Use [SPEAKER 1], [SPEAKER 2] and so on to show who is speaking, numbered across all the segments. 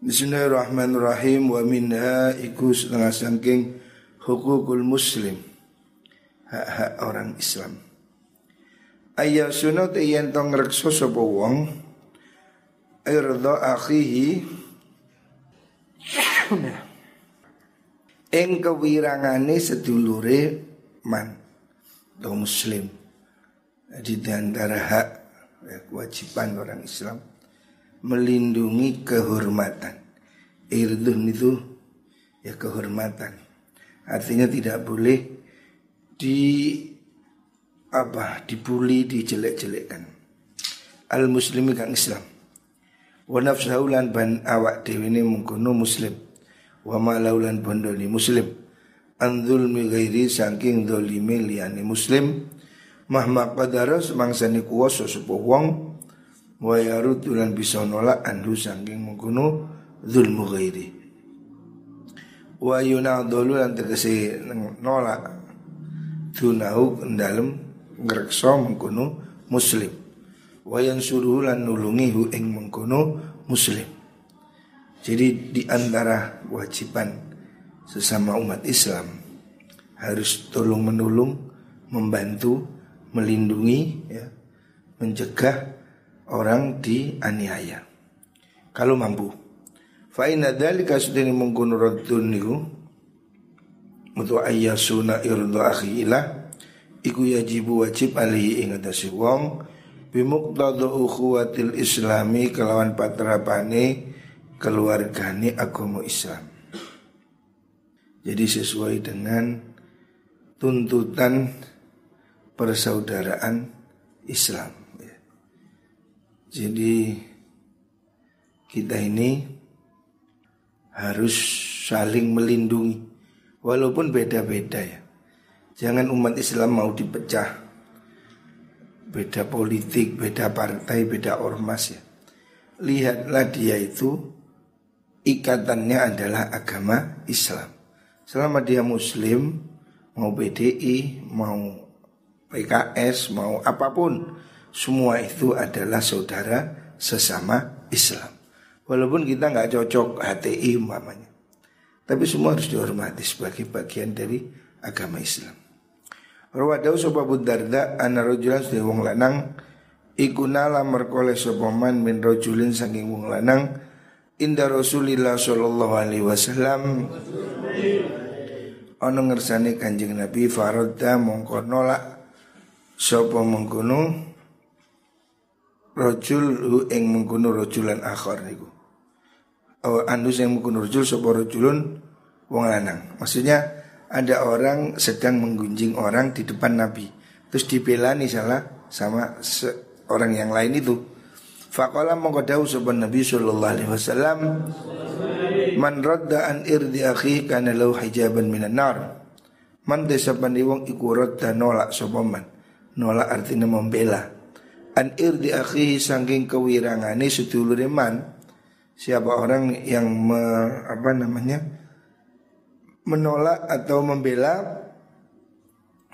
[SPEAKER 1] Bismillahirrahmanirrahim. Wa minha iku setengah sangking hukukul muslim. Hak-hak orang Islam. Ayat sunat yen tong rekso sapa wong. Irda akhihi. Ing kewirangane sedulure man. Atau muslim. Di antara hak ya, kewajiban orang Islam melindungi kehormatan. Irdun itu ya kehormatan. Artinya tidak boleh di apa dibuli dijelek-jelekkan. Al muslimi kang Islam. Wa nafsahu lan ban awak dhewe ne mengkono muslim. Wa malaulan bondoni muslim. Anzul mi ghairi saking dolime liyane muslim. Mahma qadara semangsane kuwasa sapa wong wa yarud lan bisa nolak anhu saking mengkono zulmu ghairi. Wa yunadulu lan tegese nolak dunahu dalem ngrekso mengkono muslim. Wa yansuruhu lan nulungi hu ing mengkono muslim. Jadi di antara kewajiban sesama umat Islam harus tolong menolong, membantu, melindungi, ya, mencegah orang dianiaya. Kalau mampu. Fa inna dzalika sudene mungkun raddun niku mutu ayyasuna irda akhi ilah iku yajibu wajib alihi ing atase wong bimuqtada ukhuwatil islami kelawan patrapane keluargane agama Islam. Jadi sesuai dengan tuntutan persaudaraan Islam. Jadi kita ini harus saling melindungi walaupun beda-beda ya. Jangan umat Islam mau dipecah. Beda politik, beda partai, beda ormas ya. Lihatlah dia itu ikatannya adalah agama Islam. Selama dia muslim, mau PDI, mau PKS, mau apa pun, semua itu adalah saudara sesama Islam. Walaupun kita nggak cocok HTI umpamanya. Tapi semua harus dihormati sebagai bagian dari agama Islam. Rawadau sapa Darda ana rajulan sedhe wong lanang iku nala merkole sapa man min rajulin saking wong lanang inda Rasulillah sallallahu alaihi wasallam ana ngersane Kanjeng Nabi faradda mongko nolak sapa mengkono rojul hu ing mengkono rojulan akhar niku. Oh, anu yang mengkono rojul sapa rojulun wong lanang. Maksudnya ada orang sedang menggunjing orang di depan Nabi. Terus dibelani salah sama orang yang lain itu. Faqala dawuh sapa Nabi sallallahu alaihi wasallam Man radda an irdi akhi kana lahu hijaban minan nar. Man desa wong iku radda nolak sapa man. Nolak artinya membela an irdi akhihi saking kewirangane sedulure man. Siapa orang yang me, apa namanya menolak atau membela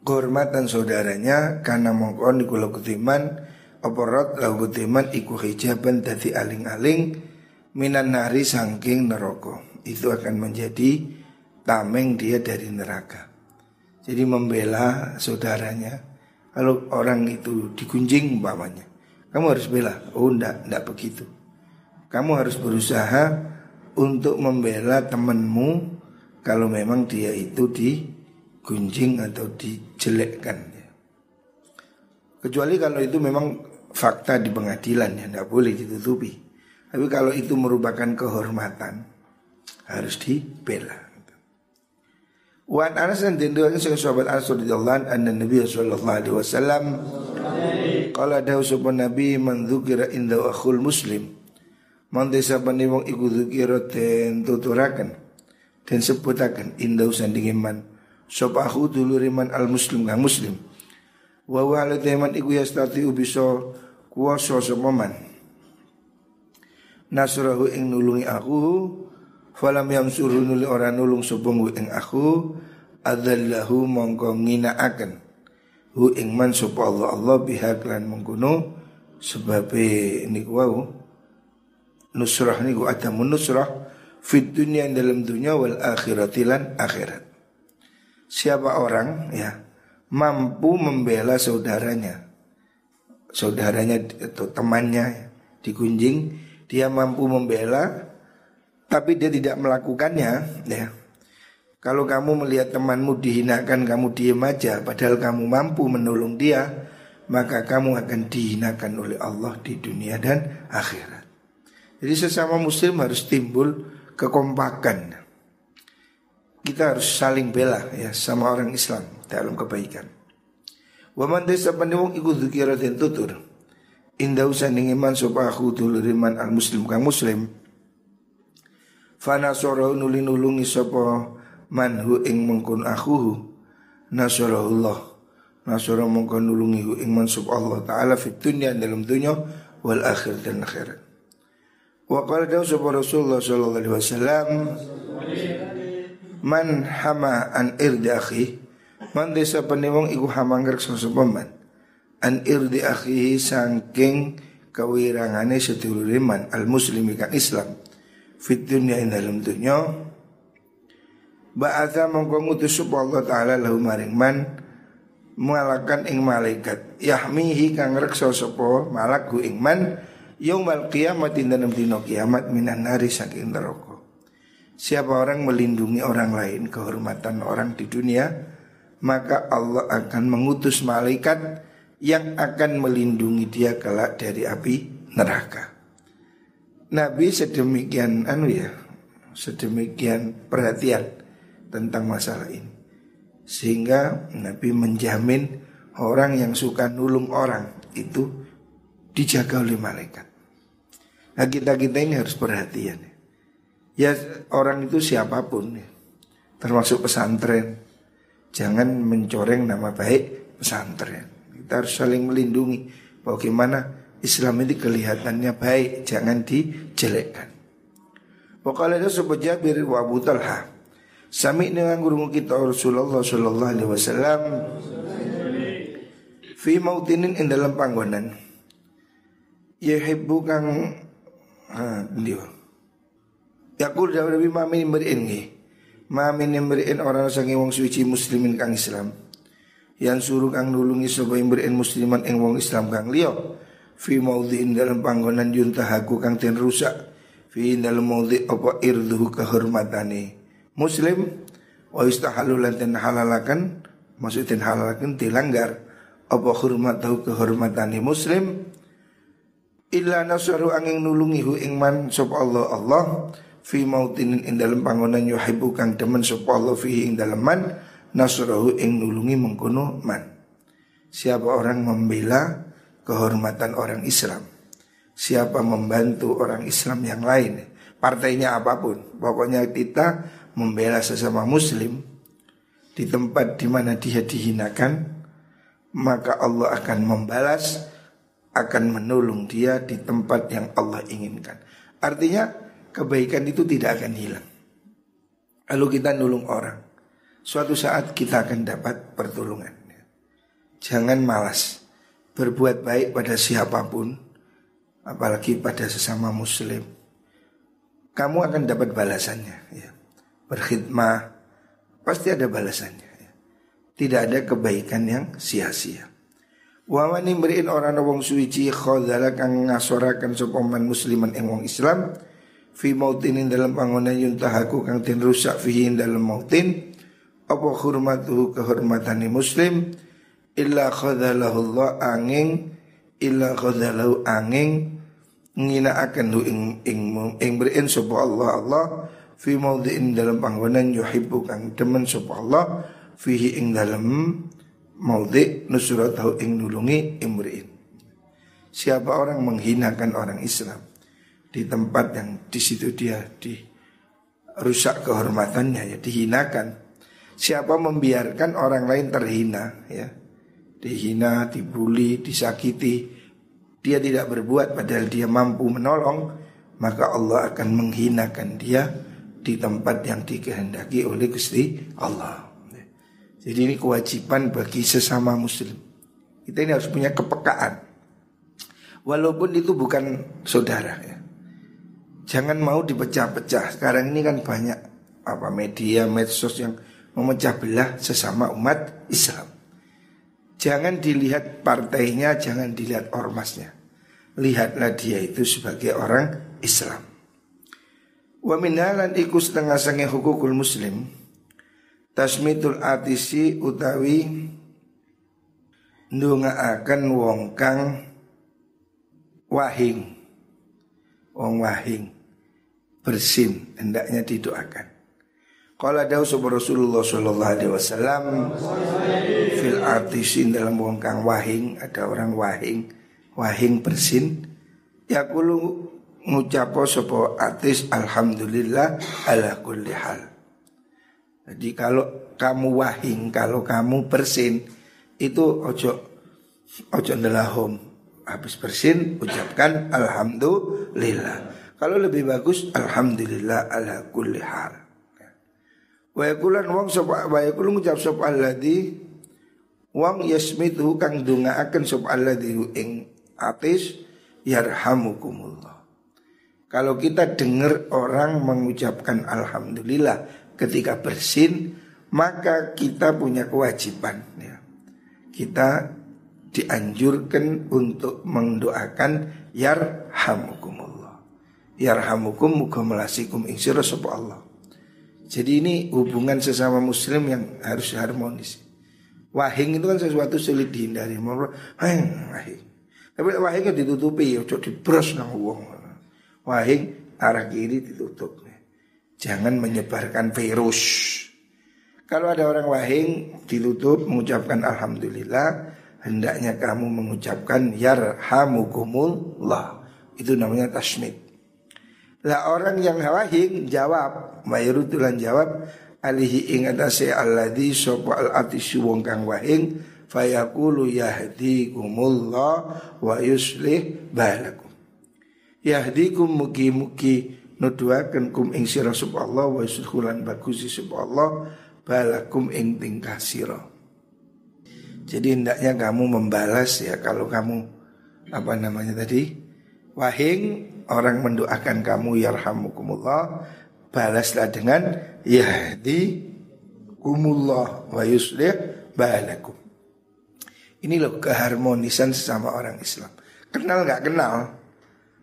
[SPEAKER 1] kehormatan saudaranya karena mongkon iku kutiman oporot lau kutiman iku hijaban dadi aling-aling minan nari saking neraka. Itu akan menjadi tameng dia dari neraka. Jadi membela saudaranya kalau orang itu digunjing umpamanya, kamu harus bela. Oh enggak, enggak begitu. Kamu harus berusaha untuk membela temanmu kalau memang dia itu digunjing atau dijelekkan. Kecuali kalau itu memang fakta di pengadilan ya, enggak boleh ditutupi. Tapi kalau itu merupakan kehormatan harus dibela. Wan Anas dan dindu sing sahabat Anas radhiyallahu anhu Nabi sallallahu alaihi wasallam qala dawu sapa Nabi man dzukira inda akhul muslim man bani wong iku dzukira den tuturaken den sebutaken inda sandinge man sapa aku dulure man al muslim kang muslim wa wa ala teman iku yastati bisa kuwasa sapa man nasrahu ing nulungi aku Falam nuli orang nulung sopong ing aku Adallahu mongko akan Hu ing man sopa Allah Allah bihak lan mengkuno Sebab ini wau nusrah niku ada nusrah fit dunia dalam dunia wal akhiratilan akhirat. Siapa orang ya mampu membela saudaranya, saudaranya atau temannya digunjing, dia mampu membela, tapi dia tidak melakukannya, ya. Kalau kamu melihat temanmu dihinakan, kamu diem aja, padahal kamu mampu menolong dia, maka kamu akan dihinakan oleh Allah di dunia dan akhirat. Jadi sesama muslim harus timbul kekompakan. Kita harus saling bela ya sama orang Islam dalam kebaikan. Waman desa pandewong ikut zikira dan tutur. Indah usanding iman sopa aku iman al muslim kang muslim. Fana soro nuli nulungi sopa manhu ing mengkun aku nasarahullah nasara mongko nulungi hu ing mansub Allah taala fit dalam dunya wal akhir dan akhirat. Wa qala dawu sapa Rasulullah sallallahu alaihi wasallam Man hama an irdi akhi? Man desa penewong iku hamangger sapa man? An irdi akhi sangking kawirangane sedulur iman al muslimi kan Islam fit dunya ing dalam dunya Ba'atha mongko ngutus Allah taala lahu maring man ing malaikat yahmihi kang reksa sapa malak ing man Yaumal kiamat dalam dino kiamat minan nari saking neraka. Siapa orang melindungi orang lain kehormatan orang di dunia, maka Allah akan mengutus malaikat yang akan melindungi dia kelak dari api neraka. Nabi sedemikian anu ya, sedemikian perhatian tentang masalah ini. Sehingga Nabi menjamin orang yang suka nulung orang itu dijaga oleh malaikat. Nah kita kita ini harus perhatian. Ya orang itu siapa pun, ya. termasuk pesantren, jangan mencoreng nama baik pesantren. Kita harus saling melindungi. Bagaimana Islam ini kelihatannya baik, jangan dijelekkan. Pokoknya itu sebut Jabir wa Abu Talha. Sami dengan guru kita Rasulullah Sallallahu Alaihi Wasallam. Fi mautinin in dalam panggonan. Yahibbu kang dia. Yakul jawab Nabi mamin beriin nggih. Mamin beriin orang sangi wong suci muslimin kang Islam. Yang suruh kang nulungi sapa beriin musliman ing wong Islam kang liya. Fi maudhi'in dalam panggonan yuntahaku kang ten rusak. Fi dalam maudhi' apa irduhu kehormatane. Muslim wa istahalu lan ten halalakan maksud ten halalakan dilanggar apa hormat tahu kehormatane muslim illa nasaru angin nulungi hu ing man sop Allah Allah fi mautin ing dalam panggonan yuhibbu kang demen sop Allah fi ing dalam man nasrahu ing nulungi mengkono man siapa orang membela kehormatan orang Islam siapa membantu orang Islam yang lain partainya apa pun pokoknya kita membela sesama muslim di tempat di mana dia dihinakan maka Allah akan membalas akan menolong dia di tempat yang Allah inginkan. Artinya kebaikan itu tidak akan hilang. Lalu kita nulung orang, suatu saat kita akan dapat pertolongan. Jangan malas berbuat baik pada siapa pun, apalagi pada sesama muslim. Kamu akan dapat balasannya. Ya. Berkhidmah pasti ada balasannya. Ya. Tidak ada kebaikan yang sia-sia. Wa mani beriin orang wong suci khodala kang ngasorakan sopaman musliman ing wong Islam fi mautin dalam panggonan yuntahaku kang tin rusak fihi dalam mautin apa hurmatuhu kehormatani muslim illa khadalahu Allah angin illa khadalahu angin ngina akan hu ing ing ing beriin sapa Allah Allah fi maudin dalam panggonan yuhibbu kang demen sapa Allah fihi ing dalam maudhi nusratahu ing nulungi imri'in. Siapa orang menghinakan orang Islam di tempat yang di situ dia dirusak kehormatannya ya dihinakan. Siapa membiarkan orang lain terhina ya dihina, dibully, disakiti, dia tidak berbuat padahal dia mampu menolong, maka Allah akan menghinakan dia di tempat yang dikehendaki oleh Gusti Allah. Jadi ini kewajiban bagi sesama muslim. Kita ini harus punya kepekaan. Walaupun itu bukan saudara ya. Jangan mau dipecah-pecah. Sekarang ini kan banyak apa media medsos yang memecah belah sesama umat Islam. Jangan dilihat partainya, jangan dilihat ormasnya. Lihatlah dia itu sebagai orang Islam. Wa minalan iku setengah sange hukukul muslim Tasmitul atisi utawi akan wong kang wahing Wong wahing Bersin Hendaknya didoakan Kalau ada Rasulullah Sallallahu Alaihi Wasallam Fil artisin dalam wong kang wahing Ada orang wahing Wahing bersin Ya kulu ngucapo sopo atis alhamdulillah ala kulli hal. Jadi kalau kamu wahing, kalau kamu bersin itu ojo ojo nelahom. Habis bersin ucapkan alhamdulillah. Kalau lebih bagus alhamdulillah ala kulli hal. Wa yakulan wong sapa wa yakulun ngucap sapa alladzi wong yasmitu kang dongaaken sapa alladzi ing atis yarhamukumullah. Kalau kita dengar orang mengucapkan Alhamdulillah ketika bersin Maka kita punya kewajiban ya. Kita dianjurkan untuk mendoakan Yarhamukumullah Yarhamukum muka melasikum insya Allah Jadi ini hubungan sesama muslim yang harus harmonis Wahing itu kan sesuatu sulit dihindari Wahing, wahing Tapi wahingnya ditutupi, ya, dibros nang uang Wahing arah kiri ditutup. Jangan menyebarkan virus. Kalau ada orang wahing ditutup mengucapkan alhamdulillah, hendaknya kamu mengucapkan yarhamukumullah. Itu namanya tasmid. Lah orang yang wahing jawab, mayrutulan jawab alihi ing atase alladzi sapa al atisu wong kang wahing fayaqulu yahdikumullah wa yuslih balakum yahdikum mugi-mugi nuduhaken kum ing sira Allah wa yushulan bagusi Allah balakum ing tingkah sira. Jadi hendaknya kamu membalas ya kalau kamu apa namanya tadi wahing orang mendoakan kamu yarhamukumullah balaslah dengan yahdi kumullah wa yuslih balakum. Ini loh keharmonisan sesama orang Islam. Kenal nggak kenal,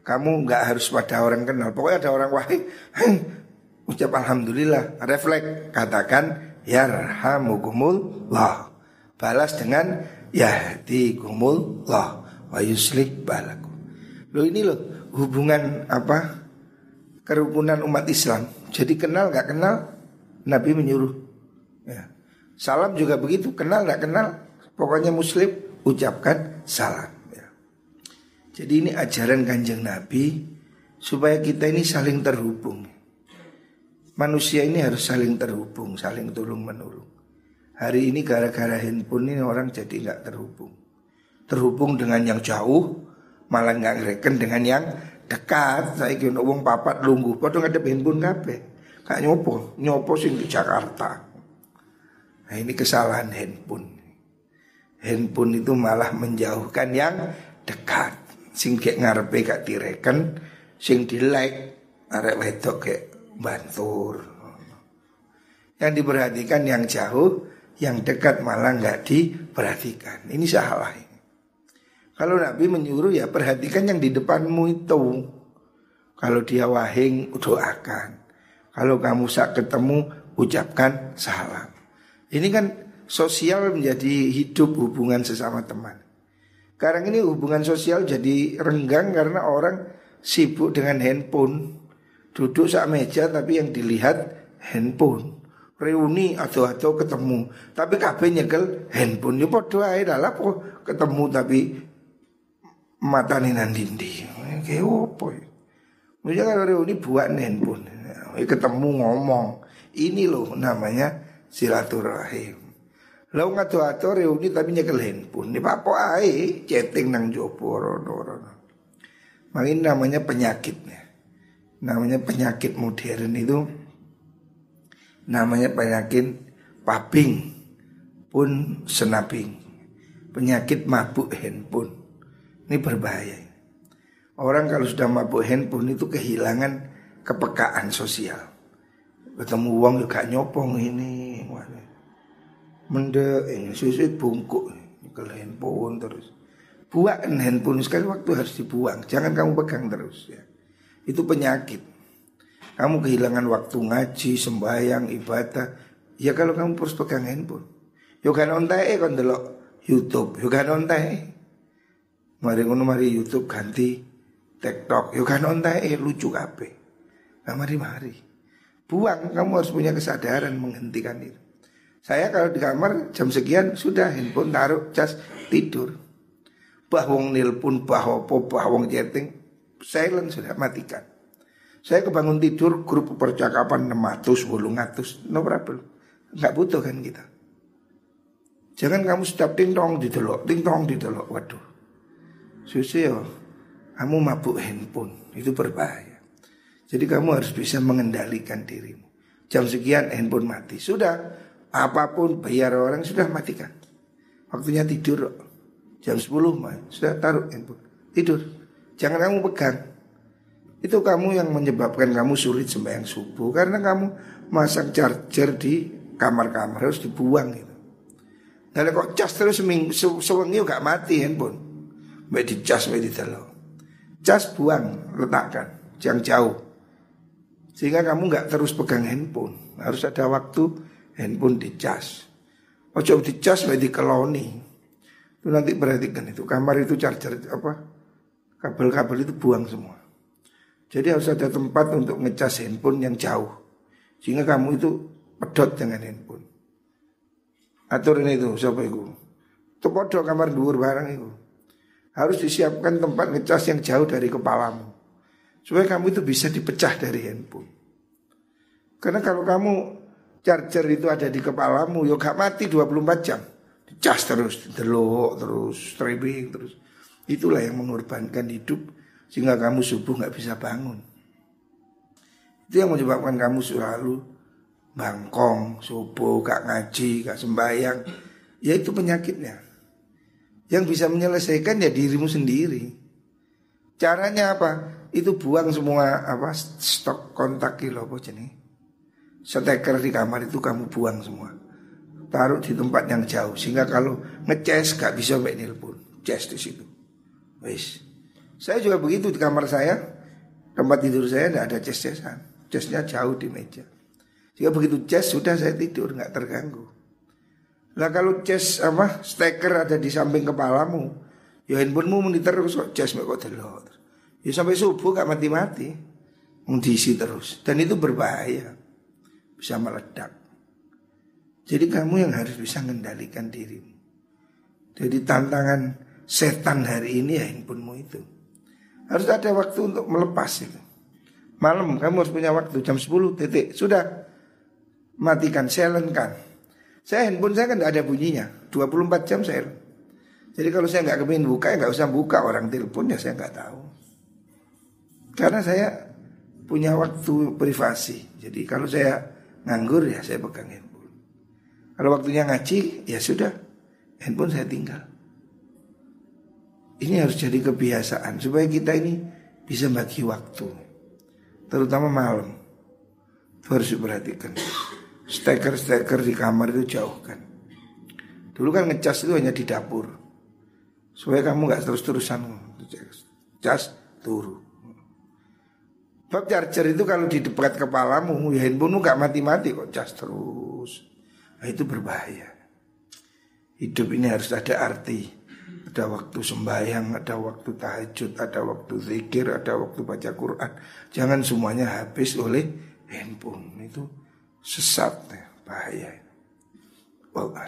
[SPEAKER 1] kamu nggak harus pada orang kenal. Pokoknya ada orang wahai, ucap alhamdulillah, refleks katakan yarhamukumullah. Balas dengan yahdikumullah wa yuslik balakum. Lo ini loh hubungan apa? Kerukunan umat Islam. Jadi kenal nggak kenal, Nabi menyuruh. Ya. Salam juga begitu, kenal nggak kenal, pokoknya Muslim ucapkan salam. Jadi ini ajaran kanjeng Nabi supaya kita ini saling terhubung. Manusia ini harus saling terhubung, saling tolong menolong. Hari ini gara-gara handphone ini orang jadi nggak terhubung. Terhubung dengan yang jauh, malah nggak ngereken dengan yang dekat. Saya kira wong papat lungguh, padha ngadep handphone kape. Kak nyopo, nyopo sing di Jakarta. Nah ini kesalahan handphone. Handphone itu malah menjauhkan yang dekat sing kayak ngarepe gak direken sing di like arek wedok kayak bantur yang diperhatikan yang jauh yang dekat malah nggak diperhatikan ini salah kalau Nabi menyuruh ya perhatikan yang di depanmu itu kalau dia wahing doakan kalau kamu sak ketemu ucapkan salam ini kan sosial menjadi hidup hubungan sesama teman sekarang ini hubungan sosial jadi renggang karena orang sibuk dengan handphone. Duduk saat meja tapi yang dilihat handphone. Reuni atau atau ketemu. Tapi kabeh nyekel handphone. Ya padha ae lah ketemu tapi matane nang dindi. Kayak opo ya? Mungkin kalau reuni buat handphone. Ketemu ngomong. Ini loh namanya silaturahim. Lau ngatu-atu reuni tapi nyekel handphone. Ini apa ae chatting nang jopo rono-rono. Makin namanya penyakitnya. Namanya penyakit modern itu namanya penyakit paping pun senaping. Penyakit mabuk handphone. Ini berbahaya. Orang kalau sudah mabuk handphone itu kehilangan kepekaan sosial. Ketemu uang juga nyopong ini, mende ini susu bungkuk, ke handphone terus. Buang handphone sekali waktu harus dibuang, jangan kamu pegang terus ya. Itu penyakit. Kamu kehilangan waktu ngaji, sembahyang, ibadah. Ya kalau kamu terus pegang handphone. Yo kan ontae kon delok YouTube, yo kan ontae. Mari ngono mari YouTube ganti TikTok, yo kan ontae lucu kabeh. Nah, mari-mari. Buang, kamu harus punya kesadaran menghentikan itu. Saya kalau di kamar jam sekian sudah handphone taruh cas tidur. Bah wong nilpun, bah opo, bah wong silent sudah matikan. Saya kebangun tidur grup percakapan 600, 800, no problem. Enggak butuh kan kita. Jangan kamu setiap ting tong didelok, ting tong didelok. Waduh. Susi yo, kamu mabuk handphone, itu berbahaya. Jadi kamu harus bisa mengendalikan dirimu. Jam sekian handphone mati. Sudah, apa pun bayar orang sudah matikan. Waktunya tidur. Jam 10 mah, sudah taruh handphone. Tidur. Jangan kamu pegang. Itu kamu yang menyebabkan kamu sulit sembahyang subuh karena kamu masang charger di kamar-kamar harus dibuang gitu. Nah kok cas terus seminggu sewengi gak mati handphone. Baik di cas, baik di telo. Cas buang, letakkan, jangan jauh. Sehingga kamu nggak terus pegang handphone. Harus ada waktu handphone di cas. Ojo di cas, baik di keloni. Itu nanti perhatikan itu kamar itu charger apa kabel-kabel itu buang semua. Jadi harus ada tempat untuk ngecas handphone yang jauh. Sehingga kamu itu pedot dengan handphone. Aturan itu siapa itu? Itu kamar dhuwur barang itu. Harus disiapkan tempat ngecas yang jauh dari kepalamu. Supaya kamu itu bisa dipecah dari handphone. Karena kalau kamu charger itu ada di kepalamu, ya gak mati 24 jam. Dicas terus, delok terus, streaming terus. Itulah yang mengorbankan hidup sehingga kamu subuh nggak bisa bangun. Itu yang menyebabkan kamu selalu bangkong, subuh, gak ngaji, gak sembahyang. Ya itu penyakitnya. Yang bisa menyelesaikan ya dirimu sendiri. Caranya apa? Itu buang semua apa stok kontak kilo apa jenis. Steker di kamar itu kamu buang semua. Taruh di tempat yang jauh sehingga kalau ngeces gak bisa mbak nelpon. Ces di situ. Wis. Saya juga begitu di kamar saya, tempat tidur saya tidak ada ces-cesan. Cesnya jauh di meja. Jika begitu ces sudah saya tidur nggak terganggu. Lah kalau ces apa steker ada di samping kepalamu, ya handphonemu muni terus kok ces kok delok. Ya sampai subuh gak mati-mati. Mengisi terus dan itu berbahaya. Bisa meledak. Jadi kamu yang harus bisa mengendalikan dirimu. Jadi tantangan setan hari ini ya handphonemu itu. Harus ada waktu untuk melepas itu. Malam kamu harus punya waktu jam 10 titik. Sudah matikan, silentkan. Saya handphone saya kan tidak ada bunyinya. 24 jam saya. Jadi kalau saya nggak kepingin buka ya nggak usah buka orang telepon ya saya nggak tahu. Karena saya punya waktu privasi. Jadi kalau saya nganggur ya saya pegang handphone. Kalau waktunya ngaji ya sudah handphone saya tinggal. Ini harus jadi kebiasaan supaya kita ini bisa bagi waktu. Terutama malam. Itu harus diperhatikan. Steker-steker di kamar itu jauhkan. Dulu kan ngecas itu hanya di dapur. Supaya kamu nggak terus-terusan cas turu. Bab charger itu kalau di dekat kepalamu, ya handphone nggak mati-mati kok cas terus. Nah, itu berbahaya. Hidup ini harus ada arti. Ada waktu sembahyang, ada waktu tahajud, ada waktu zikir, ada waktu baca Quran. Jangan semuanya habis oleh handphone. Itu sesat, ya, bahaya. Wallah